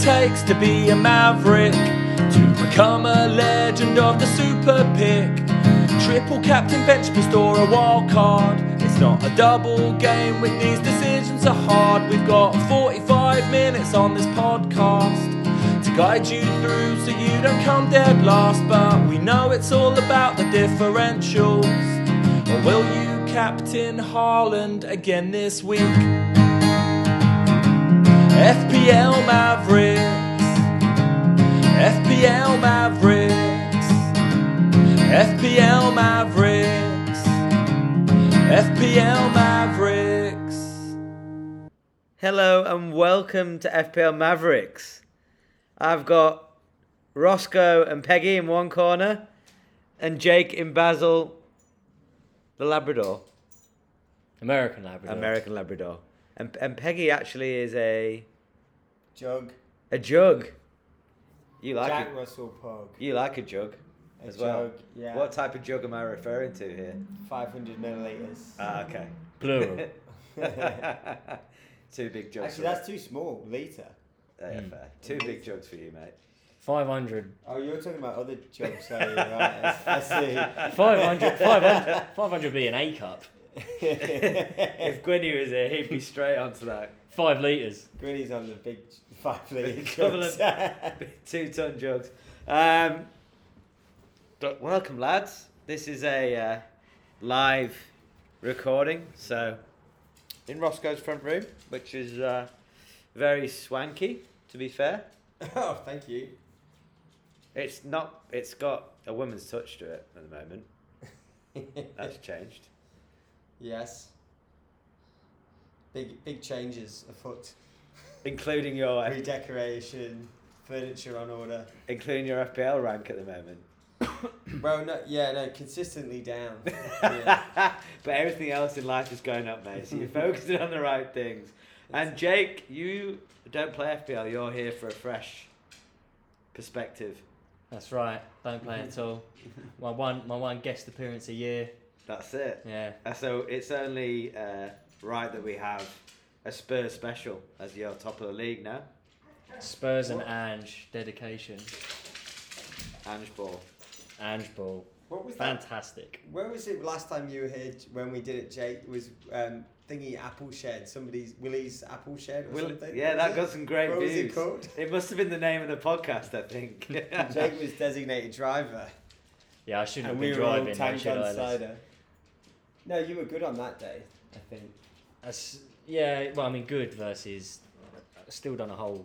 takes to be a maverick, to become a legend of the super pick. Triple captain, bench boost, or a wild card. It's not a double game when these decisions are hard. We've got 45 minutes on this podcast to guide you through so you don't come dead last. But we know it's all about the differentials. Or will you captain Haaland again this week? FPL Mavericks. FPL Mavericks. FPL Mavericks. FPL Mavericks. Hello and welcome to FPL Mavericks. I've got Roscoe and Peggy in one corner, and Jake in Basel, the Labrador, American Labrador. American Labrador, and and Peggy actually is a Jug. a jug. You like Jack it? Russell Pug. You like a jug A as well. yeah. What type of jug am I referring to here? 500 milliliters. Ah, okay. Plural. Two big jugs. Actually, for that's too small. Liter. Yeah, Mm. fair. Two big jugs for you, mate. 500. Oh, you're talking about other jugs, are you? Right, I, I see. 500, 500, 500 be an A cup. if Gwynny was here, he'd be straight onto that. Five litres. Gwynny's on the big five litre Equivalent. Two ton jugs. Um, but welcome, lads. This is a uh, live recording, so in Roscoe's front room, which is uh, very swanky, to be fair. oh, thank you. It's not. It's got a woman's touch to it at the moment. That's changed. yes. Big big changes afoot. Including your Redecoration, furniture on order. including your FPL rank at the moment. Well, no, yeah, no, consistently down. Yeah. but everything else in life is going up, mate. So you're focusing on the right things. And Jake, you don't play FPL. You're here for a fresh perspective. That's right. Don't play at all. My one, my one guest appearance a year. That's it. Yeah. Uh, So it's only uh, right that we have a Spurs special as you're top of the league now. Spurs and Ange dedication. Ange Ball. Ange ball. What was that? Fantastic. Where was it last time you were here when we did it, Jake? Was um, thingy Apple Shed, somebody's Willie's Apple Shed or Will- something? yeah, that got some great What was it called? It must have been the name of the podcast, I think. Jake was designated driver, Yeah, I shouldn't and have we been were all driving. though, tanked on I? Cider. No, you were good on that day, I think. That's, yeah, well, I mean, good versus. Still done a whole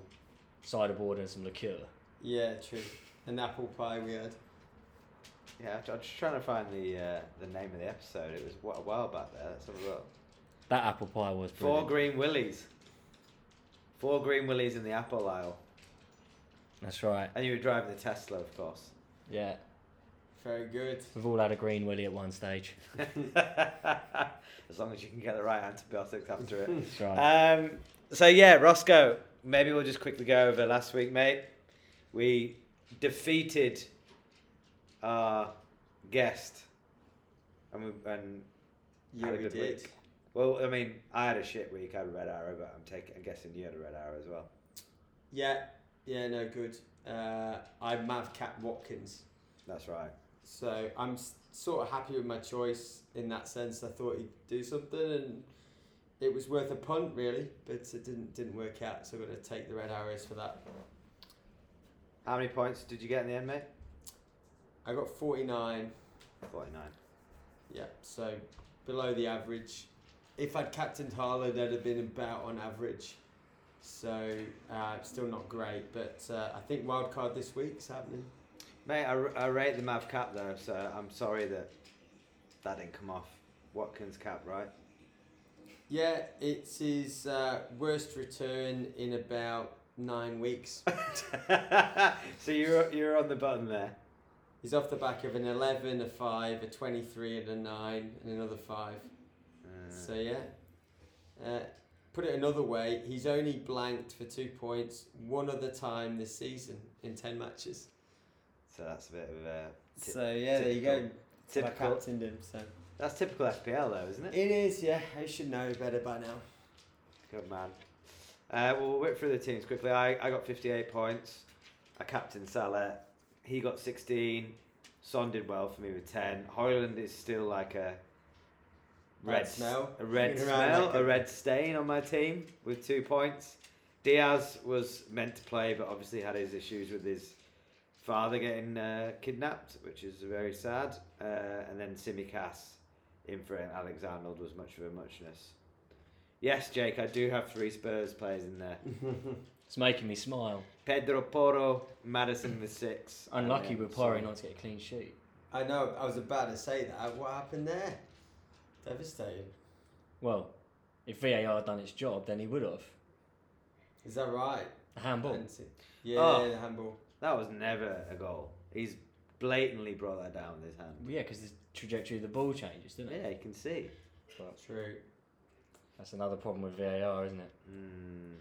cider board and some liqueur. Yeah, true. An apple pie we had. Yeah, I'm just trying to find the uh, the name of the episode. It was what a while back there. Let's have a look. That apple pie was Four green willies. Four green willies in the apple aisle, That's right. and you were driving the Tesla, of course. Yeah. Very good. We've all had a green willy at one stage. as long as you can get the right antibiotics after it. That's right. Um, so yeah, Roscoe. Maybe we'll just quickly go over last week, mate. We defeated our guest, and we and Yeah, had a we did. week. Well, I mean, I had a shit week. I had a red arrow, but I'm taking. I'm guessing you had a red arrow as well. Yeah, yeah, no, good. Uh, I Mav Cap Watkins. That's right. So I'm sort of happy with my choice in that sense. I thought he'd do something, and it was worth a punt, really, but it didn't didn't work out. So I'm going to take the red arrows for that. How many points did you get in the end, mate? I got 49. Forty-nine. Yeah, so below the average. If I'd captained Haaland, I'd have been about on average. So uh, still not great, but uh, I think wildcard this week's happening. Mate, I, I rate the Mav cap though, so I'm sorry that that didn't come off. Watkins cap, right? Yeah, it's his uh, worst return in about nine weeks. so you're you're on the button there. He's off the back of an 11, a 5, a 23, and a 9, and another 5. Uh, So, yeah. Uh, put it another way, he's only blanked for two points one other time this season in 10 matches. So that's a bit of a Ty- so, yeah, there you go. So I typical. captained him. So. That's typical FPL though, isn't it? It is, yeah. I should know better by now. Good man. Uh, well, whip through the teams quickly. I, I got 58 points. I captain Salah. He got 16. Son did well for me with 10. Højlund is still like a Red s- smell. a red smell, like a a- red stain on my team with two points. Diaz was meant to play, but obviously had his issues with his father getting uh, kidnapped, which is very sad. Uh, and then Tsimikas in for Alex Arnold was much of a muchness. Yes, Jake, I do have three Spurs players in there. It's making me smile. Pedro Porro, Maddison the six. Unlucky with Porro not to get a clean sheet. I know. I was about to say that. What happened there? Devastating. Well, if VAR had done its job, then he would have. Is that right? A handball. Yeah, Oh. the handball. That was never a goal. He's blatantly brought that down with his hand. Yeah, because the trajectory of the ball changes, didn't it? Yeah, you can see. But True. that's another problem with VAR, isn't it? Mm.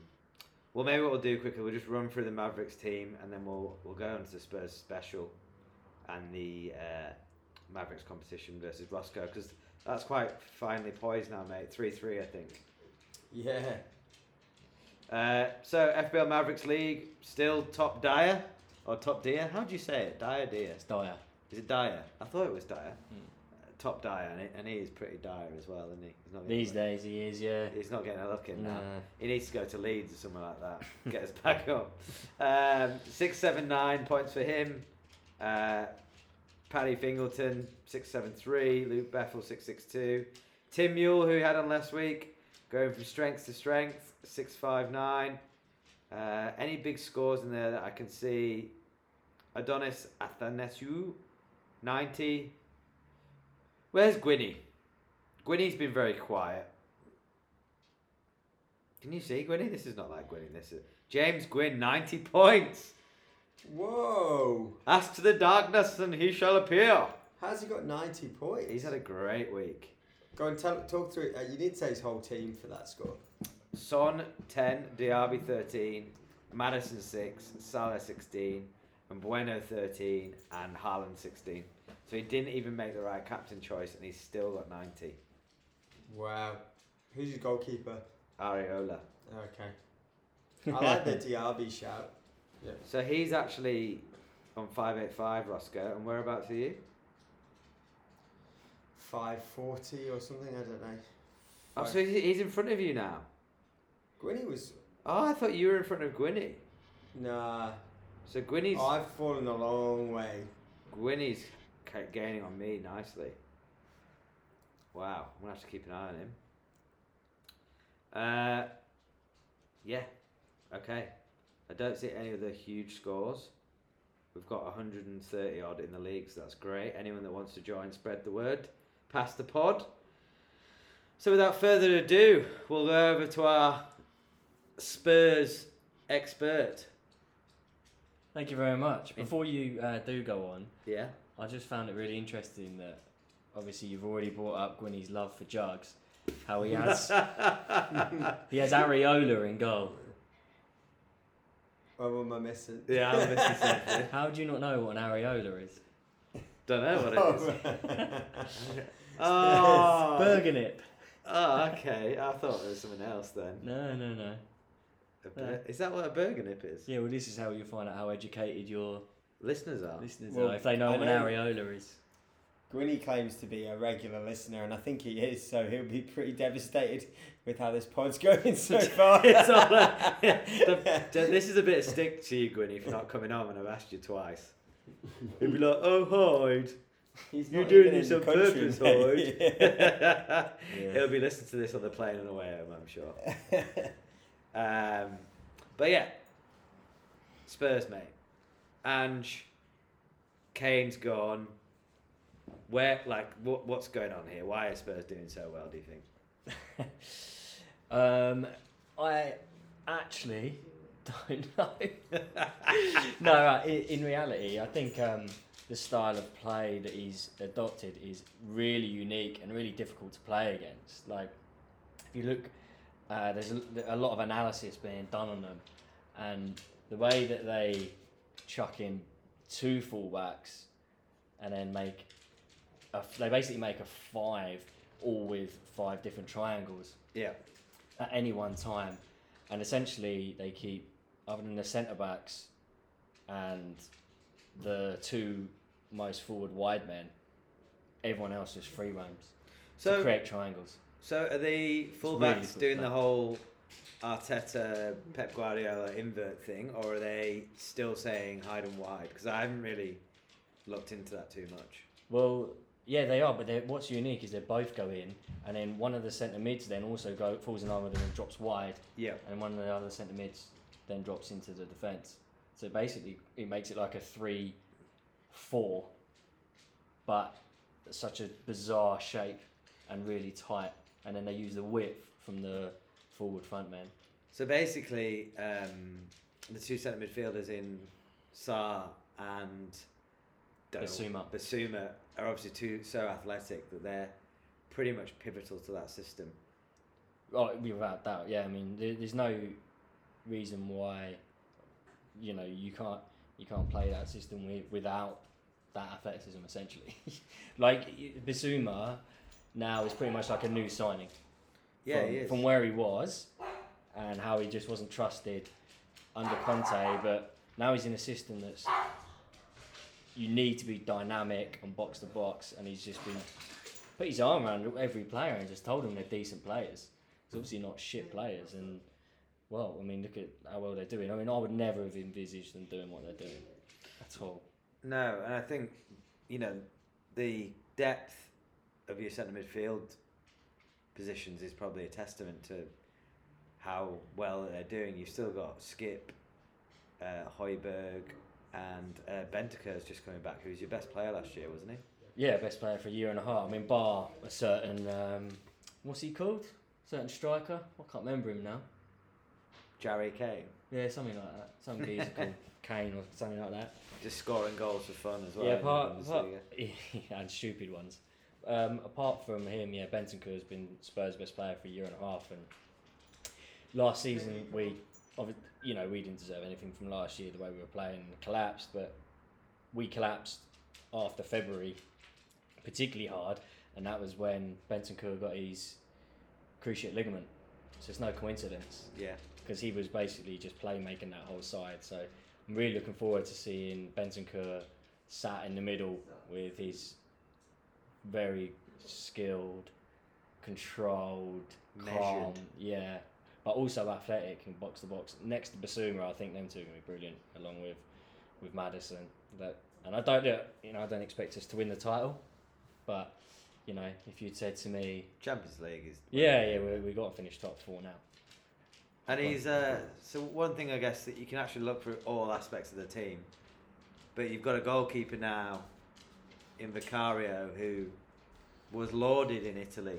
Well, maybe what we'll do quickly, we'll just run through the Mavericks team, and then we'll we'll go on to the Spurs special, and the uh, Mavericks competition versus Roscoe, because that's quite finely poised now, mate. Three three, I think. Yeah. Uh, so FBL Mavericks League still top Dyer or top Dyer? How do you say it? Dyer Dyer. It's dire. Is it Dyer? I thought it was Dyer. Mm. Uh, top Dyer, and, he- and he is pretty dire as well, isn't he? He's not These a- days he is, yeah. He's not getting a look in now. He needs to go to Leeds or somewhere like that. Get us back up. Um, six seven nine points for him. Uh, Paddy Fingleton six seven three. Luke Bethel six six two. Tim Mule, who we had on last week, going from strength to strength six five nine. Uh, any big scores in there that I can see? Adonis Athanasiou, ninety. Where's Gwynny? Gwynny's been very quiet. Can you see Gwynny? This is not like Gwynny. This is James Gwynn, ninety points. Whoa. Ask to the darkness, and he shall appear. How's he got 90 points? He's had a great week. Go and tell, talk through it. Uh, you need to say his whole team for that score. Son ten, Diaby thirteen, Maddison six, Salah sixteen, and Bueno thirteen, and Haaland sixteen. So he didn't even make the right captain choice, and he's still got ninety. Wow. Who's your goalkeeper? Areola. Okay. I like the Diaby shout. Yeah. So he's actually on five eight five, Roscoe. And whereabouts are you? 540 or something, I don't know. Oh, so he's in front of you now. Gwynny was. Oh, I thought you were in front of Gwynny. Nah. So Gwynny's Oh, I've fallen a long way. Gwynny's gaining on me nicely. Wow, I'm gonna have to keep an eye on him. Uh, yeah, okay. I don't see any of the huge scores. We've got 130 odd in the league, so that's great. Anyone that wants to join, spread the word. Pass the pod. So without further ado, we'll go over to our Spurs expert. Thank you very much. Before you uh, do go on, Yeah. I just found it really interesting that obviously you've already brought up Gwynny's love for jugs. How he has he has Areola in goal. What am I missing? Yeah, I'm missing something. How do you not know what an areola is? Don't know what it is. Oh, Bergenip. oh, okay. I thought it was something else then. No, no, no. A bur- Is that what a burganip is? Yeah, well, this is how you find out how educated your Listeners are. listeners Well, are if they know I what an know- areola is. Gwynny claims to be a regular listener, and I think he is, so he'll be pretty devastated with how this pod's going so far. It's all right. The- the- this is a bit of stick to you, Gwynny, for not coming on when I've asked you twice. He'd be like, "Oh, Hyde, He's you're not doing even this in on the country, purpose, mate. Hyde." He'll be listening to this on the plane on the way home, I'm sure. Um, but yeah, Spurs, mate. Ange, Kane's gone. Where, like, what, what's going on here? Why are Spurs doing so well? Do you think? Um, I actually don't know. no. In, in reality, I think um, the style of play that he's adopted is really unique and really difficult to play against. Like, if you look, uh, there's a, a lot of analysis being done on them, and the way that they chuck in two fullbacks and then make a, they basically make a five, all with five different triangles Yeah. at any one time. and essentially they keep other than the centre backs and the two most forward wide men, everyone else just free roams to create triangles. So are the fullbacks really doing the whole Arteta, Pep Guardiola invert thing, or are they still saying hide and wide? Because I haven't really looked into that too much. Well, yeah, they are, but what's unique is they both go in, and then one of the centre mids then also go falls in line with them and drops wide, Yeah. and one of the other centre mids then drops into the defence. So basically, it makes it like a three-four, but such a bizarre shape and really tight. And then they use the width from the forward front man. So basically, um, the two centre midfielders in Sarr and Bissouma. Bissouma are obviously two so athletic that they're pretty much pivotal to that system. Oh, without doubt, yeah. I mean, there, there's no reason why, you know, you can't you can't play that system with, without that athleticism. Essentially, like Bissouma now is pretty much like a new signing. Yeah, from, he is. from where he was, and how he just wasn't trusted under Conte, but now he's in a system that's you need to be dynamic and box to box, and he's just been put his arm around every player and just told them they're decent players. It's obviously not shit players, and well, I mean, look at how well they're doing. I mean, I would never have envisaged them doing what they're doing at all. No, and I think you know the depth of your centre midfield positions is probably a testament to how well they're doing. You've still got Skip, uh, Højbjerg, and uh, Bentancur is just coming back. Who was your best player last year, wasn't he? Yeah, best player for a year and a half. I mean, bar a certain um, what's he called? Certain striker. I can't remember him now. Jerry Kane, Yeah, something like that. Some geezer called Kane or something like that. just scoring goals for fun as well. yeah, in the apart, apart Bundesliga. and stupid ones. Um, apart from him, yeah, Bentancur has been Spurs' best player for a year and a half. And last season, we, you know, we didn't deserve anything from last year. The way we were playing collapsed, but we collapsed after February, particularly hard, and that was when Bentancur got his cruciate ligament. So it's no coincidence Yeah, because he was basically just playmaking that whole side. So I'm really looking forward to seeing Bentancur sat in the middle with his very skilled, controlled, calm, Measured. yeah, but also athletic in box to box. Next to Bissouma, I think them two are gonna be brilliant, along with with Maddison. That and I don't, you know, I don't expect us to win the title, but you know, if you'd said to me, Champions League is. yeah, yeah, we we got to finish top four now. And he's uh, so one thing I guess that you can actually look for all aspects of the team, but you've got a goalkeeper now in Vicario who was lauded in Italy.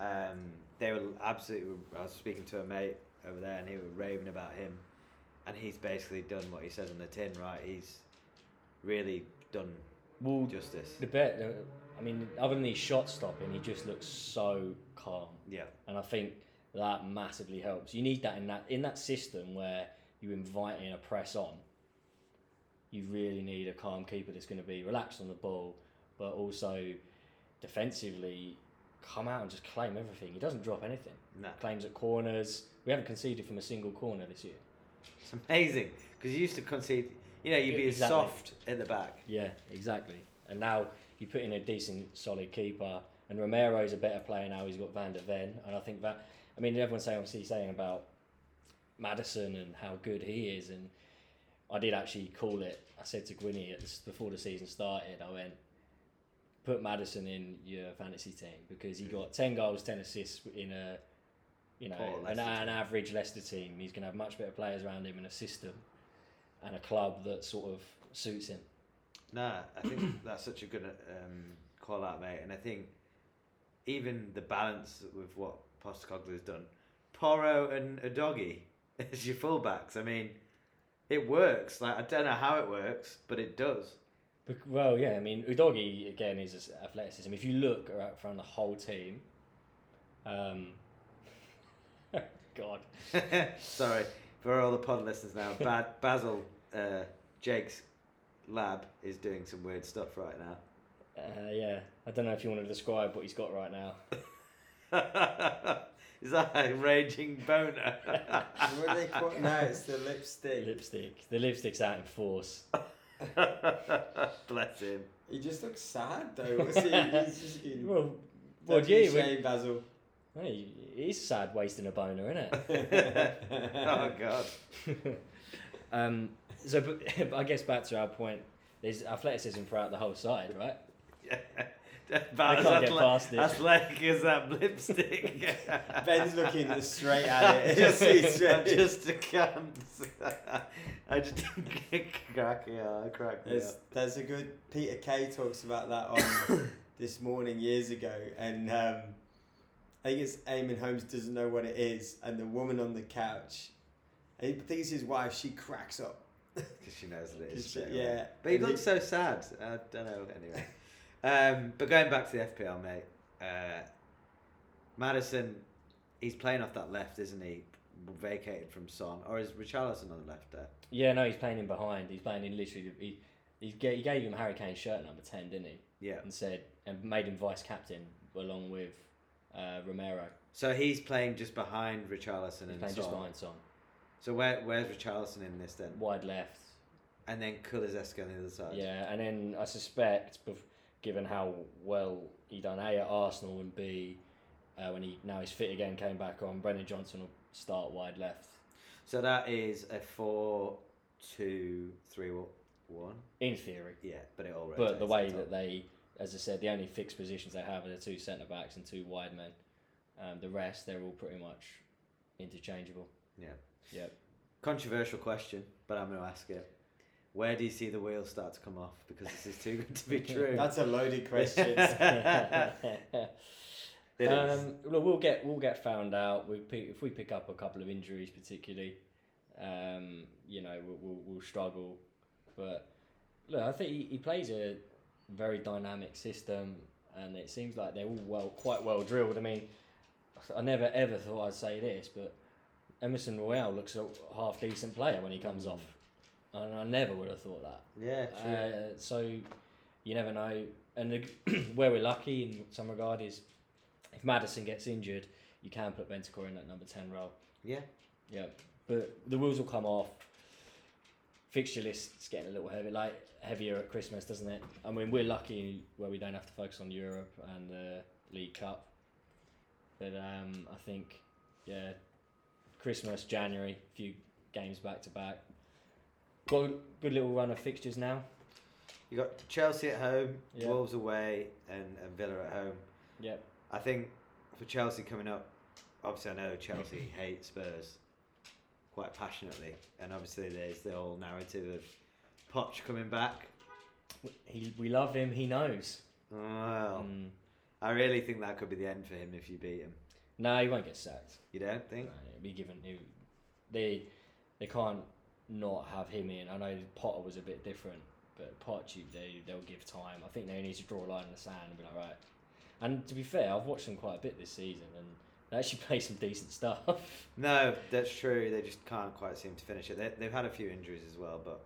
Um, they were absolutely. I was speaking to a mate over there, and he was raving about him, and he's basically done what he says on the tin. Right, he's really done Well, justice. The bet, I mean, other than his shot stopping, he just looks so calm, Yeah, and I think that massively helps. You need that in that in that system where you invite in a press on. You really need a calm keeper that's going to be relaxed on the ball, but also defensively come out and just claim everything. He doesn't drop anything. no, Claims at corners. We haven't conceded from a single corner this year. it's amazing because you used to concede. You know, you'd be Exactly. soft at the back. Yeah, exactly. And now you put in a decent, solid keeper, and Romero's a better player now. He's got Van der Ven, and I think that. I mean, everyone's saying obviously saying about Maddison and how good he is, and I did actually call it. I said to Gwynny before the season started, I went, put Maddison in your fantasy team because he got ten goals, ten assists in a, you know, an, an average Leicester team. He's going to have much better players around him and a system, and a club that sort of suits him. Nah, I think that's such a good um, call out, mate. And I think even the balance with what Postecoglou has done, Porro and Udogie as your fullbacks. I mean, it works. Like I don't know how it works, but it does. Bec- Well, yeah, I mean, Udogie again is just athleticism. If you look around from the whole team, um, God, Sorry for all the pod listeners now. Ba- Basil, uh, Jake's lab is doing some weird stuff right now. uh, yeah, I don't know if you want to describe what he's got right now. Is that a raging boner? what do they call it? No, it's the lipstick. Lipstick. The lipstick's out in force. Bless him. He just looks sad though. What's he? He's just getting. Well, Well, well, yeah, we- shame, Basil. hey, it's sad wasting a boner, isn't it? Oh God. um, so, but, I guess back to our point. There's athleticism throughout the whole side, right? Yeah. About can't as get past it. Athletic as that lipstick. Ben's looking straight at it. just, I'm just a cunt. I just crack me up, crack me There's, up. there's a good Peter Kay talks about that on this morning years ago, and um, I think it's Eamonn Holmes doesn't know what it is, and the woman on the couch, he thinks his wife, she cracks up. Because she knows that it is. She- yeah. But he And looks so sad. I don't know. Anyway. Um, but going back to the FPL, mate. Uh, Maddison, he's playing off that left, isn't he? Vacated from Son, or is Richarlison on the left there? Yeah, no, he's playing in behind. He's playing in literally. He, he, gave, he gave him Harry Kane's shirt number 10, didn't he? Yeah. And said, and made him vice captain along with uh, Romero. So he's playing just behind Richarlison He's and playing Son. just behind Son. So where where's Richarlison in this then? Wide left. And then Kulusevski on the other side. Yeah, and then I suspect, bef- given how well he done A at Arsenal and B, uh, when he now he's fit again, came back on, Brennan Johnson will start wide left. So that is a four, two, three, one. In theory. Yeah, but it all. But the way at that they, as I said, the only fixed positions they have are the two centre backs and two wide men. Um, the rest, they're all pretty much interchangeable. Yeah. Yep. Controversial question, but I'm going to ask it. Where do you see the wheels start to come off? Because this is too good to be true. That's a loaded question. Um, look, we'll get we'll get found out. We pick, if we pick up a couple of injuries, particularly, um, you know, we'll, we'll, we'll struggle. But look, I think he, he plays a very dynamic system, and it seems like they're all well, quite well drilled. I mean, I never ever thought I'd say this, but Emerson Royal looks a half decent player when he comes off, and I never would have thought that. yeah, true. Uh, so you never know. And the, where we're lucky in some regard is if Maddison gets injured, you can put Bentancur in that number 10 role. yeah. Yeah. But the wheels will come off. Fixture list's getting a little heavy, like heavier at Christmas, doesn't it? I mean, we're lucky where we don't have to focus on Europe and the League Cup. But um, I think, yeah, Christmas, January, a few games back to back. Got a good little run of fixtures now. You got Chelsea at home, Yeah. Wolves away, and, and Villa at home. Yep. I think for Chelsea coming up, obviously I know Chelsea hate Spurs quite passionately, and obviously there's the whole narrative of Poch coming back. He, we love him. He knows. Well, Mm. I really think that could be the end for him if you beat him. No, he won't get sacked. You don't think? No, be given. He, they they can't not have him in. I know Potter was a bit different, but you- they they'll give time. I think they need to draw a line in the sand and be like right. And to be fair, I've watched them quite a bit this season, and they actually play some decent stuff. No, that's true. They just can't quite seem to finish it. They, they've had a few injuries as well, but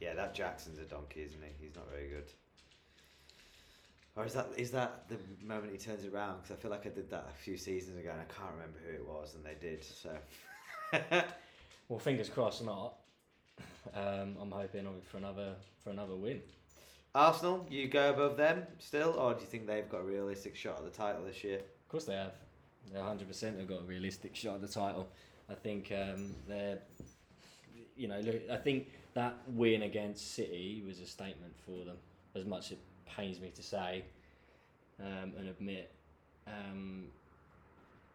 yeah, that Jackson's a donkey, isn't he? He's not very good. Or is that is that the moment he turns it around? Because I feel like I did that a few seasons ago, and I can't remember who it was, and they did. So well, fingers crossed not. Um, I'm hoping for another for another win. Arsenal, you go above them still, or do you think they've got a realistic shot at the title this year? Of course they have. They 100% have got a realistic shot at the title. I think um, they're, you know, look, I think that win against City was a statement for them. As much as it pains me to say um, and admit. Um,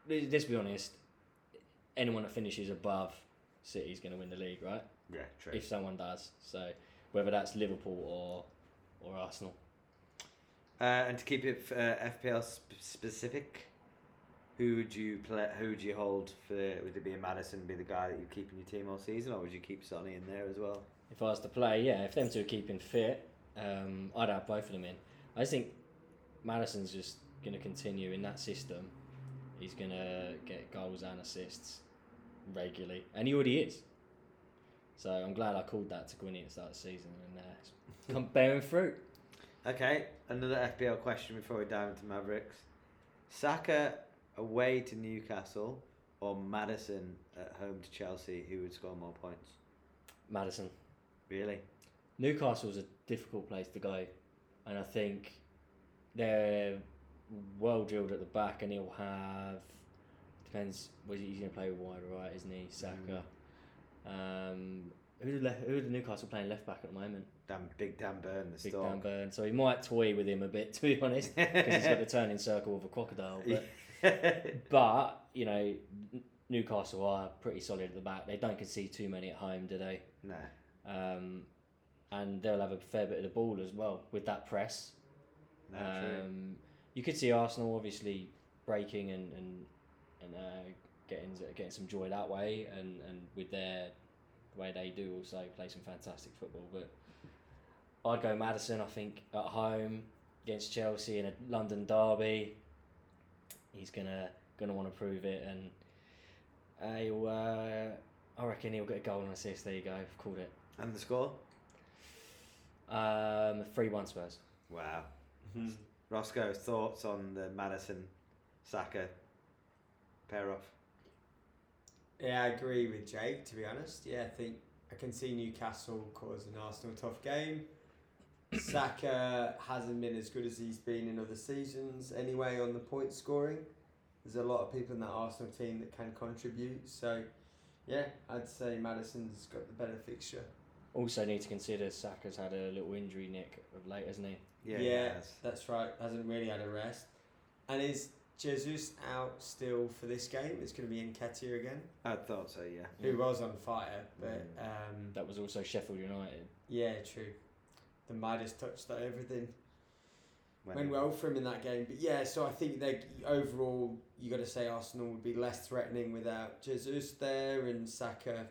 let- let's be honest. Anyone that finishes above City is going to win the league, right? Yeah, true. If someone does, so whether that's Liverpool or or Arsenal. Uh, and to keep it uh, FPL sp- specific, who would you play? Who would you hold for? Would it be a Maddison be the guy that you keep in your team all season, or would you keep Sonny in there as well? If I was to play, yeah, if them two are keeping fit, um, I'd have both of them in. I think Maddison's just going to continue in that system. He's going to get goals and assists regularly, and he already is. So I'm glad I called that to Gwynny at the start of the season, and uh, it's come bearing fruit. Okay, another FPL question before we dive into Mavericks. Saka away to Newcastle or Maddison at home to Chelsea, who would score more points? Maddison. Really? Newcastle's a difficult place to go, and I think they're well drilled at the back, and he'll have depends. He's going to play wide or right, isn't he? Saka. Um, who the who the Newcastle playing left back at the moment? Dan, big Dan Burn, the Big storm. Dan Burn. So he might toy with him a bit, to be honest, because he's got the turning circle of a crocodile. But, but you know, Newcastle are pretty solid at the back. They don't concede too many at home, do they? no. Um, and they'll have a fair bit of the ball as well with that press. No. Um, you could see Arsenal obviously breaking and and and uh, getting getting some joy that way, and, and with their the way they do also play some fantastic football. But I'd go Maddison. I think at home against Chelsea in a London derby, he's gonna gonna want to prove it, and he'll. Uh, I reckon he'll get a goal and assist. There you go. I've called it. And the score? Um, three one Spurs. Wow. Roscoe, thoughts on the Maddison Saka pair off? Yeah, I agree with Jake. To be honest, yeah, I think I can see Newcastle causing Arsenal a tough game. Saka hasn't been as good as he's been in other seasons anyway on the point scoring. There's a lot of people in that Arsenal team that can contribute. So, yeah, I'd say Maddison's got the better fixture. Also need to consider Saka's had a little injury nick of late, hasn't he? Yeah, Yeah, yes. that's right. Hasn't really had a rest. And is Jesus out still for this game? It's going to be Nketiah again, I thought so, yeah. who was on fire. But Mm. um, That was also Sheffield United. yeah, true. The Midas touched that everything. When- went well for him in that game. But yeah, so I think they overall you got to say Arsenal would be less threatening without Jesus there and Saka.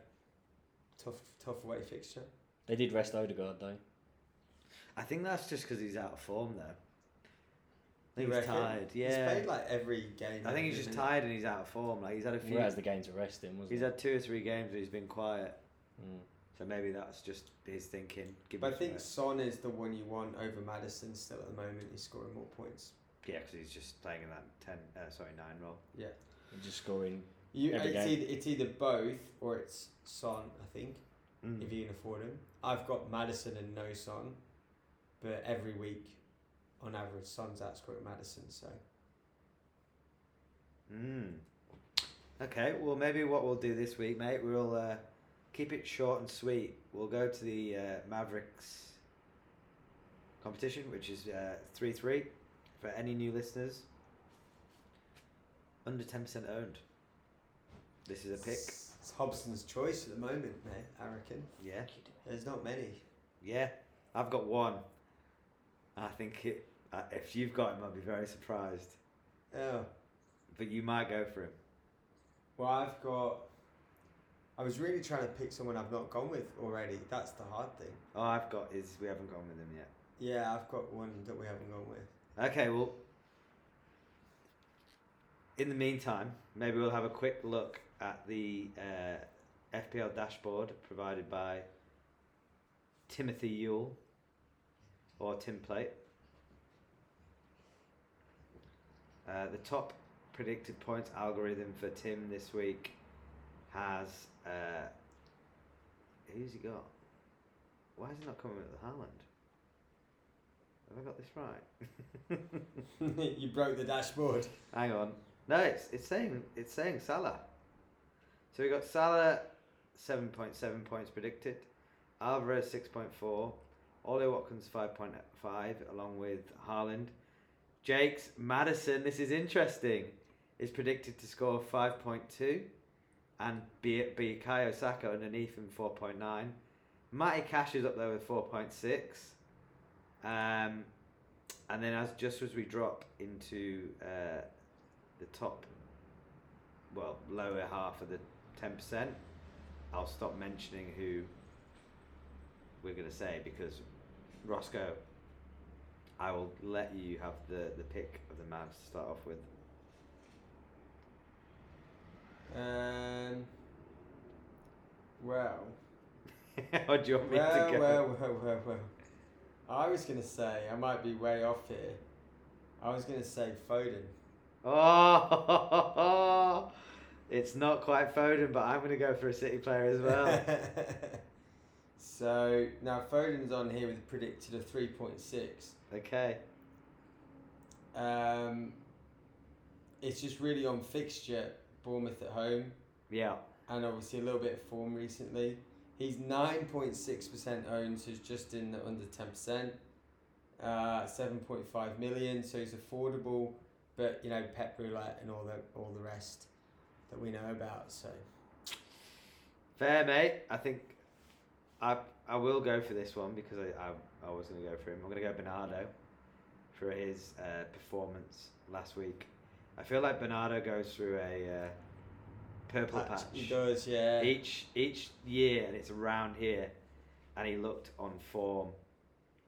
Tough, tough away fixture. They did rest Odegaard though. I think that's just because he's out of form, though. I think he's reckon? tired. He's Yeah. played like every game. I think he's just tired and he's out of form. Like he's had a few. Whereas the games to rest him, wasn't He's it? had two or three games where he's been quiet. Mm. So maybe that's just his thinking. Give But I think some Son is the one you want over Maddison still at the moment. He's scoring more points. Yeah, because he's just playing in that ten, uh, sorry, nine role. Yeah. And Just scoring. You, Every it's, game. either, it's either both or it's Son, I think, Mm. if you can afford him. I've got Maddison and no Son, but every week, on average, Son's outscoring Maddison. So Mm. Okay, well maybe what we'll do this week, mate, we'll uh, keep it short and sweet. We'll go to the uh, Mavericks competition, which is uh, three three for any new listeners. Under ten percent owned. This is a pick. It's, it's Hobson's choice at the moment, mate. I reckon Yeah, there's not many. yeah. I've got one. I think it. Uh, if you've got him, I'll be very surprised. Oh, But you might go for him. well, I've got. I was really trying to pick someone I've not gone with already. That's the hard thing. Oh, I've got is We haven't gone with him yet. Yeah, I've got one that we haven't gone with. Okay, well, in the meantime, maybe we'll have a quick look at the uh, FPL dashboard provided by Timothy Yule or Timplate. Uh, the top predicted points algorithm for Tim this week has. Uh, who's he got? Why is he not coming with the Haaland? Have I got this right? you broke the dashboard. Hang on. No, it's it's saying it's saying Salah. So we got Salah seven point seven points predicted, Alvarez six point four, Ollie Watkins five point five, along with Haaland. Jake's Maddison, this is interesting, is predicted to score five point two, and be Bukayo Saka underneath him four point nine. Matty Cash is up there with four point six. Um, and then as just as we drop into uh, the top, well, lower half of the ten percent, I'll stop mentioning who we're gonna say because Roscoe, I will let you have the the pick of the Mavs to start off with. Um. Well. or do you want me well, to go? well, well, well, well. I was gonna say I might be way off here. I was gonna say Foden. Oh, it's not quite Foden, but I'm going to go for a City player as well. so now Foden's on here with a predicted a point six. okay. Um, it's just really on fixture. Bournemouth at home, Yeah. and obviously a little bit of form recently. He's nine point six percent owned, so he's just in the under ten percent. Uh, seven point five million, so he's affordable. But you know, Pep Roulette and all the all the rest that we know about. So Fair, mate. I think I I will go for this one because I, I, I was going to go for him. I'm going to go Bernardo for his uh, performance last week. I feel like Bernardo goes through a uh, purple patch, he does, yeah. each each year, and it's around here, and he looked on form.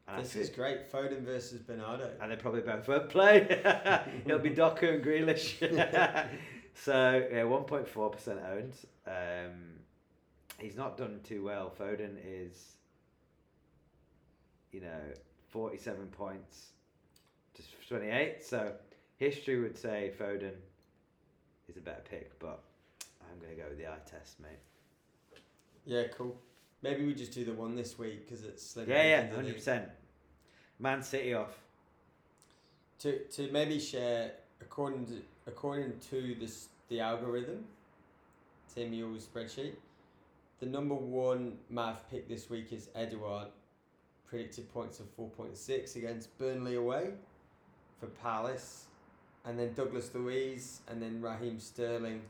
And This is great. Foden versus Bernardo. and they're probably both won't play. It'll be Doku and Grealish. so yeah, one point four percent owned. Um, he's not done too well. Foden is, you know, forty-seven points to twenty-eight. So history would say Foden is a better pick, but I'm gonna go with the eye test, mate. Yeah, cool. Maybe we just do the one this week because it's slim Yeah, yeah, hundred percent. Man City off. To to maybe share according to according to this the algorithm, Tim Yule's spreadsheet. The number one Mav pick this week is Edouard. Predicted points of four point six against Burnley away for Palace, and then Douglas Luiz, and then Raheem Sterling.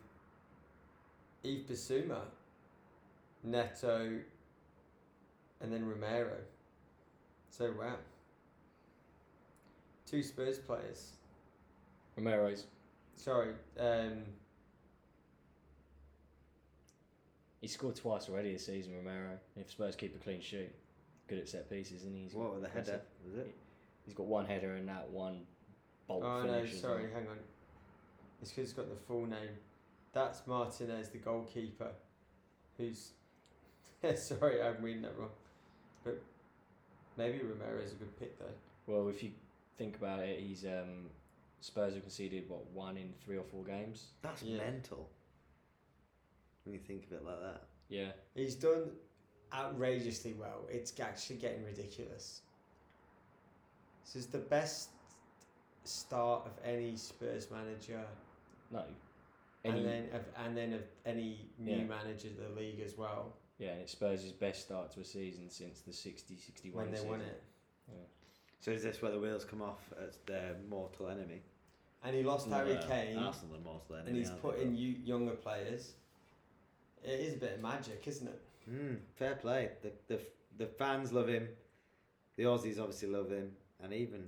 Yves Bissouma, Neto, and then Romero. So wow. Two Spurs players. Romero's. Sorry, um, He scored twice already this season, Romero. If Spurs keep a clean sheet, good at set pieces, isn't he? He's What with the impressive. header? Was it? He's got one header and that one bolt oh no, finish. as sorry, well. hang on. It's because it's got the full name. That's Martinez, the goalkeeper, who's. sorry, I'm reading that wrong. But maybe Romero is a good pick though. Well, if you think about it, he's um, Spurs have conceded what one in three or four games. That's Yeah. mental. When you think of it like that. Yeah, He's done outrageously well. It's actually getting ridiculous. This is the best start of any Spurs manager, no. Any, and then of and then of any new Yeah. manager of the league as well yeah, and it's Spurs' best start to a season since the 60-61 when they won season. it. So is this where the wheels come off as their mortal enemy? And he lost Harry No, Kane, Arsenal are mortal enemy. and he's aren't put in you, younger players. It is a bit of magic, isn't it? Mm, fair play. The, the the fans love him. The Aussies obviously love him, and even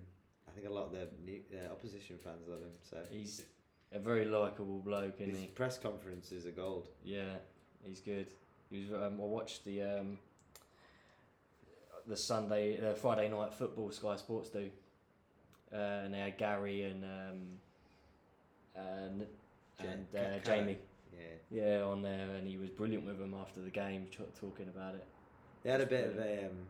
I think a lot of the new, uh, opposition fans love him. So He's a very likable bloke, isn't his he? press conferences are gold. Yeah, he's good. He was. Um, I watched the um, the Sunday, uh, Friday night football Sky Sports do, uh, and they had Gary and um, and and uh, Jamie. Yeah, Yeah, on there, and he was brilliant with them after the game, ch- talking about it. they had a bit of a um,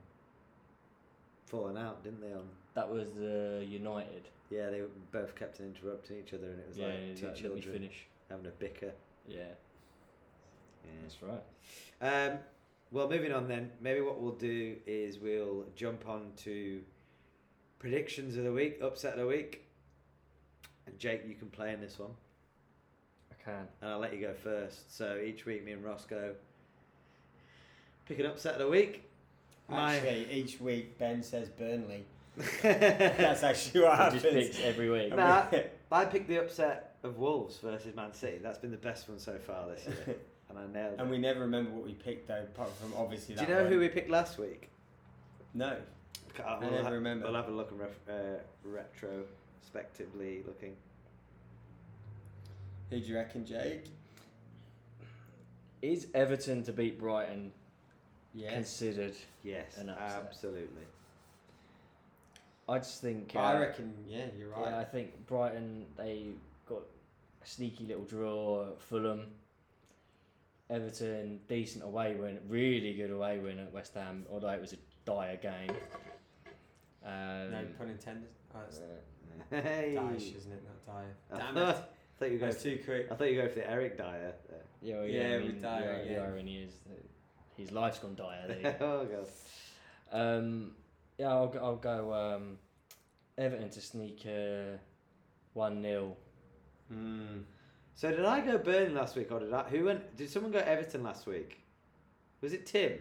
falling out, didn't they? On That was uh, United. yeah, they both kept interrupting each other, and it was yeah, like two let me children finish. having a bicker. Yeah, Yeah. that's right. Um, well, moving on then. Maybe what we'll do is we'll jump on to predictions of the week, upset of the week. And Jake, you can play in this one, can. and I'll let you go first. So each week, me and Roscoe pick an upset of the week. My Actually, each week Ben says Burnley. That's actually what He just happens. picks every week. Nah. I picked the upset of Wolves versus Man City. That's been the best one so far this year, and I nailed it. and we never remember what we picked though, apart from obviously Do you know one. who we picked last week? No. I I never remember. We'll have a look and ref, uh, retrospectively looking. Who do you reckon, Jake? Is Everton to beat Brighton Yes. considered? Yes, An upset. absolutely. I just think. Uh, I reckon, yeah, you're right. Yeah, I think Brighton they got a sneaky little draw. at Fulham, Everton decent away win, really good away win at West Ham, although it was a dire game. Um, no pun intended. Oh, that's- uh, Hey. Dyche, isn't it? Not. I Damn it. I thought you go. going That's too quick. I thought you go for the Eric Dier. there. Yeah, well, Yeah, yeah, I with mean, Dier the, again. the irony is that his life's gone dire. There. you oh god. um, yeah, I'll, go- I'll go um, Everton to sneak uh, 1 0. Mm. So did I go Burnley last week, or did I? Who went? Did someone go Everton last week? Was it Tim?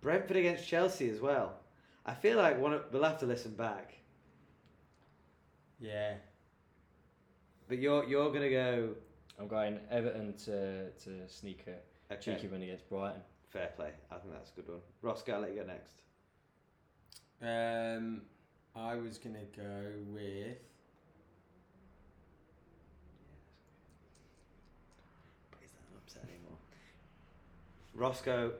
Brentford against Chelsea as well. I feel like one. Of, we'll have to listen back. Yeah. But you're you're gonna go. I'm going Everton to, to sneak a Okay. cheeky win against Brighton. Fair play. I think that's a good one. Roscoe, I'll let you go next. Um, I was gonna go with. But is that upset anymore? Roscoe,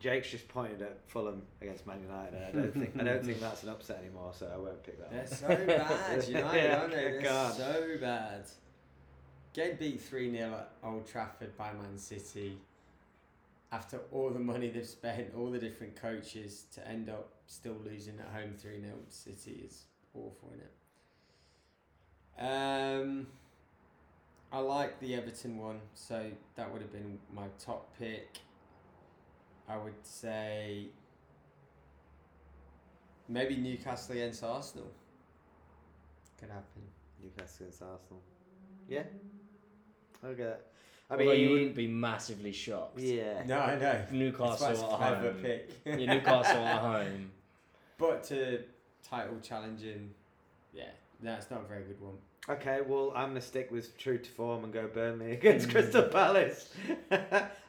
Jake's just pointed at Fulham against Man United. I don't think I don't think that's an upset anymore, so I won't pick that. They're one. so bad, United, Yeah, aren't they? They're God. so bad. Getting beat 3 0 at Old Trafford by Man City after all the money they've spent, all the different coaches, to end up still losing at home 3 0 to City is awful, isn't it? Um, I like the Everton one, so that would have been my top pick. I would say maybe Newcastle against Arsenal. Could happen. Newcastle against Arsenal. Yeah. Okay. I Although mean, you wouldn't be massively shocked. Yeah. No, I know. Newcastle That's at it's a clever home. pick. Yeah, Newcastle at home. But to title challenging, yeah, no, it's not a very good one. Okay, well, I'm gonna stick with true to form and go Burnley against hmm. Crystal Palace.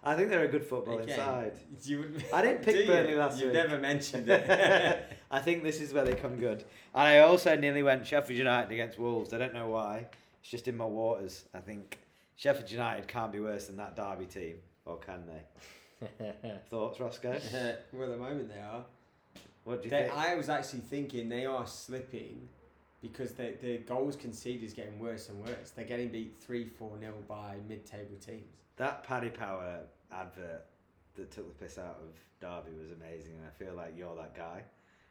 I think they're a good football Again, inside. You I didn't pick do you? Burnley last You've week. never mentioned it. I think this is where they come good. And I also nearly went Sheffield United against Wolves. I don't know why. It's just in my waters. I think Sheffield United can't be worse than that Derby team, or can they? Thoughts, Roscoe? well, at the moment they are. What do you They, think? I was actually thinking they are slipping because the the goals conceded is getting worse and worse. They're getting beat three four nil by mid table teams. That Paddy Power advert that took the piss out of Derby was amazing, and I feel like you're that guy.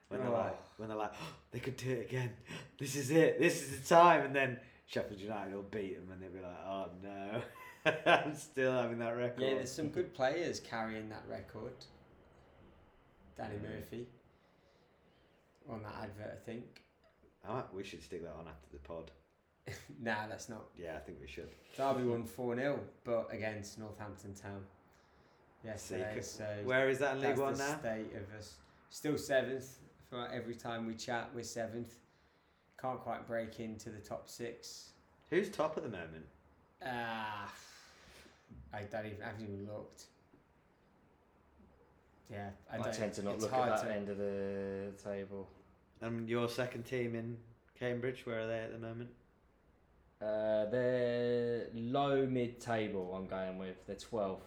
When they're Oh. like, when they're like, oh, they could do it again. This is it. This is the time. And then Sheffield United will beat them, and they'll be like, oh no, I'm still having that record. Yeah, there's some good players carrying that record. Danny. Murphy on that advert, I think. I might, we should stick that on after the pod. nah, that's not. Yeah, I think we should. Derby won 4 0, but against Northampton Town. Yes, so Where is that in League that's One now? state of us. Still seventh. For every time we chat, we're seventh. Can't quite break into the top six. Who's top at the moment? Ah, I don't even. I haven't even looked. Yeah, I, I, don't. tend to not look at that to- end of the table. And your second team in Cambridge, where are they at the moment? Uh, they're low mid table. I'm going with. They're 12th.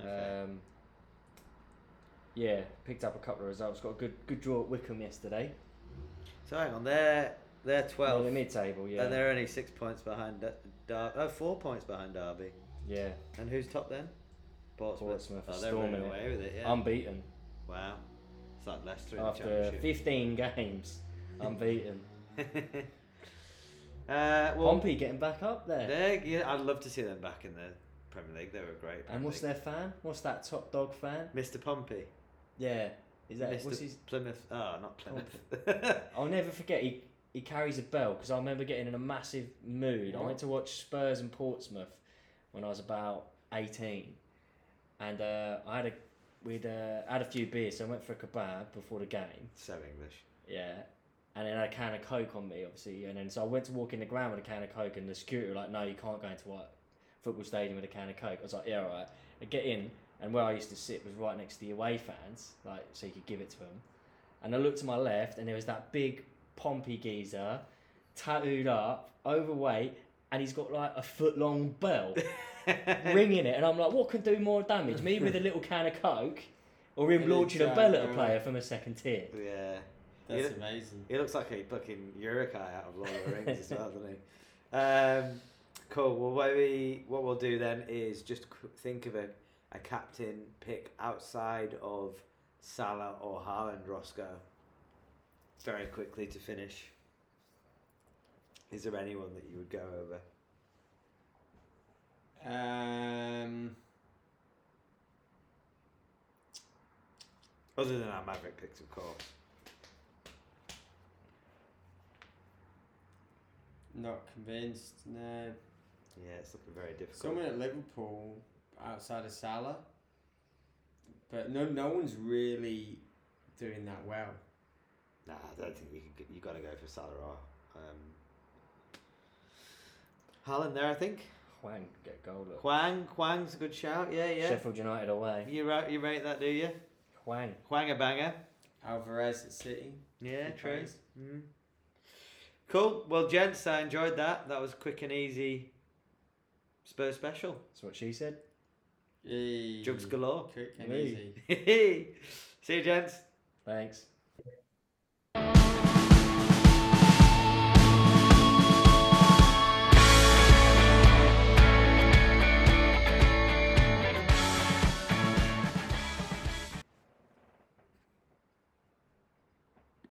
Okay. Um, yeah, picked up a couple of results. Got a good good draw at Wycombe yesterday. so hang on, they're they're Well, twelve, the mid table, yeah. and they're only six points behind Dar- oh, four points behind Derby. yeah, And who's top then? Portsmouth. Portsmouth Oh, they're running away with it. Yeah. unbeaten wow. It's like Leicester after championship. 15 games. Unbeaten. uh, well, Pompey getting back up there. they're- yeah, I'd love to see them back in the Premier League. They were great. And Premier what's League. their fan? What's that top dog fan? Mr. Pompey. Yeah, is that Mr. what's his? Plymouth. Oh, not Plymouth. I'll never forget. He he carries a bell because I remember getting in a massive mood. I What? went to watch Spurs and Portsmouth when I was about eighteen, and uh, I had a we'd uh, had a few beers, so I went for a kebab before the game. so English. Yeah. And then I had a can of Coke on me, obviously. And then so I went to walk in the ground with a can of Coke, and the security were like, no, you can't go into what football stadium with a can of Coke. I was like, yeah, all right. I get in, and where I used to sit was right next to the away fans, like so you could give it to them. And I looked to my left, and there was that big Pompey geezer, tattooed up, overweight, and he's got like a foot long bell ringing it. And I'm like, what can do more damage? Me with a little can of Coke, or him And a launching a giant bell at a bell. player from a second tier? Yeah. That's Yeah. amazing. He looks like a fucking Uruk-hai out of Lord of the Rings as well, doesn't he? Um, cool. Well, what we what we'll do then is just c- think of a, a captain pick outside of Salah or Haaland, Roscoe. Very quickly to finish. Is there anyone that you would go over? Um, Other than our Maverick picks, of course. not convinced. No. Yeah, it's looking very difficult. Someone at Liverpool outside of Salah, but no, no one's really doing that well. Nah, I don't think you could, you got to go for Salah or um, Haaland there. I think Hwang get a goal. Look. Hwang Hwang's a good shout. Yeah, yeah. Sheffield United away. You rate you rate that, do you? Hwang. Hwang a banger. Alvarez at City. Yeah, Good true. plays. Mm. Cool. Well, gents, I enjoyed that. That was quick and easy. Spurs special. That's what she said. Yay. Jugs galore. Quick and Hey. easy. See you, gents. Thanks.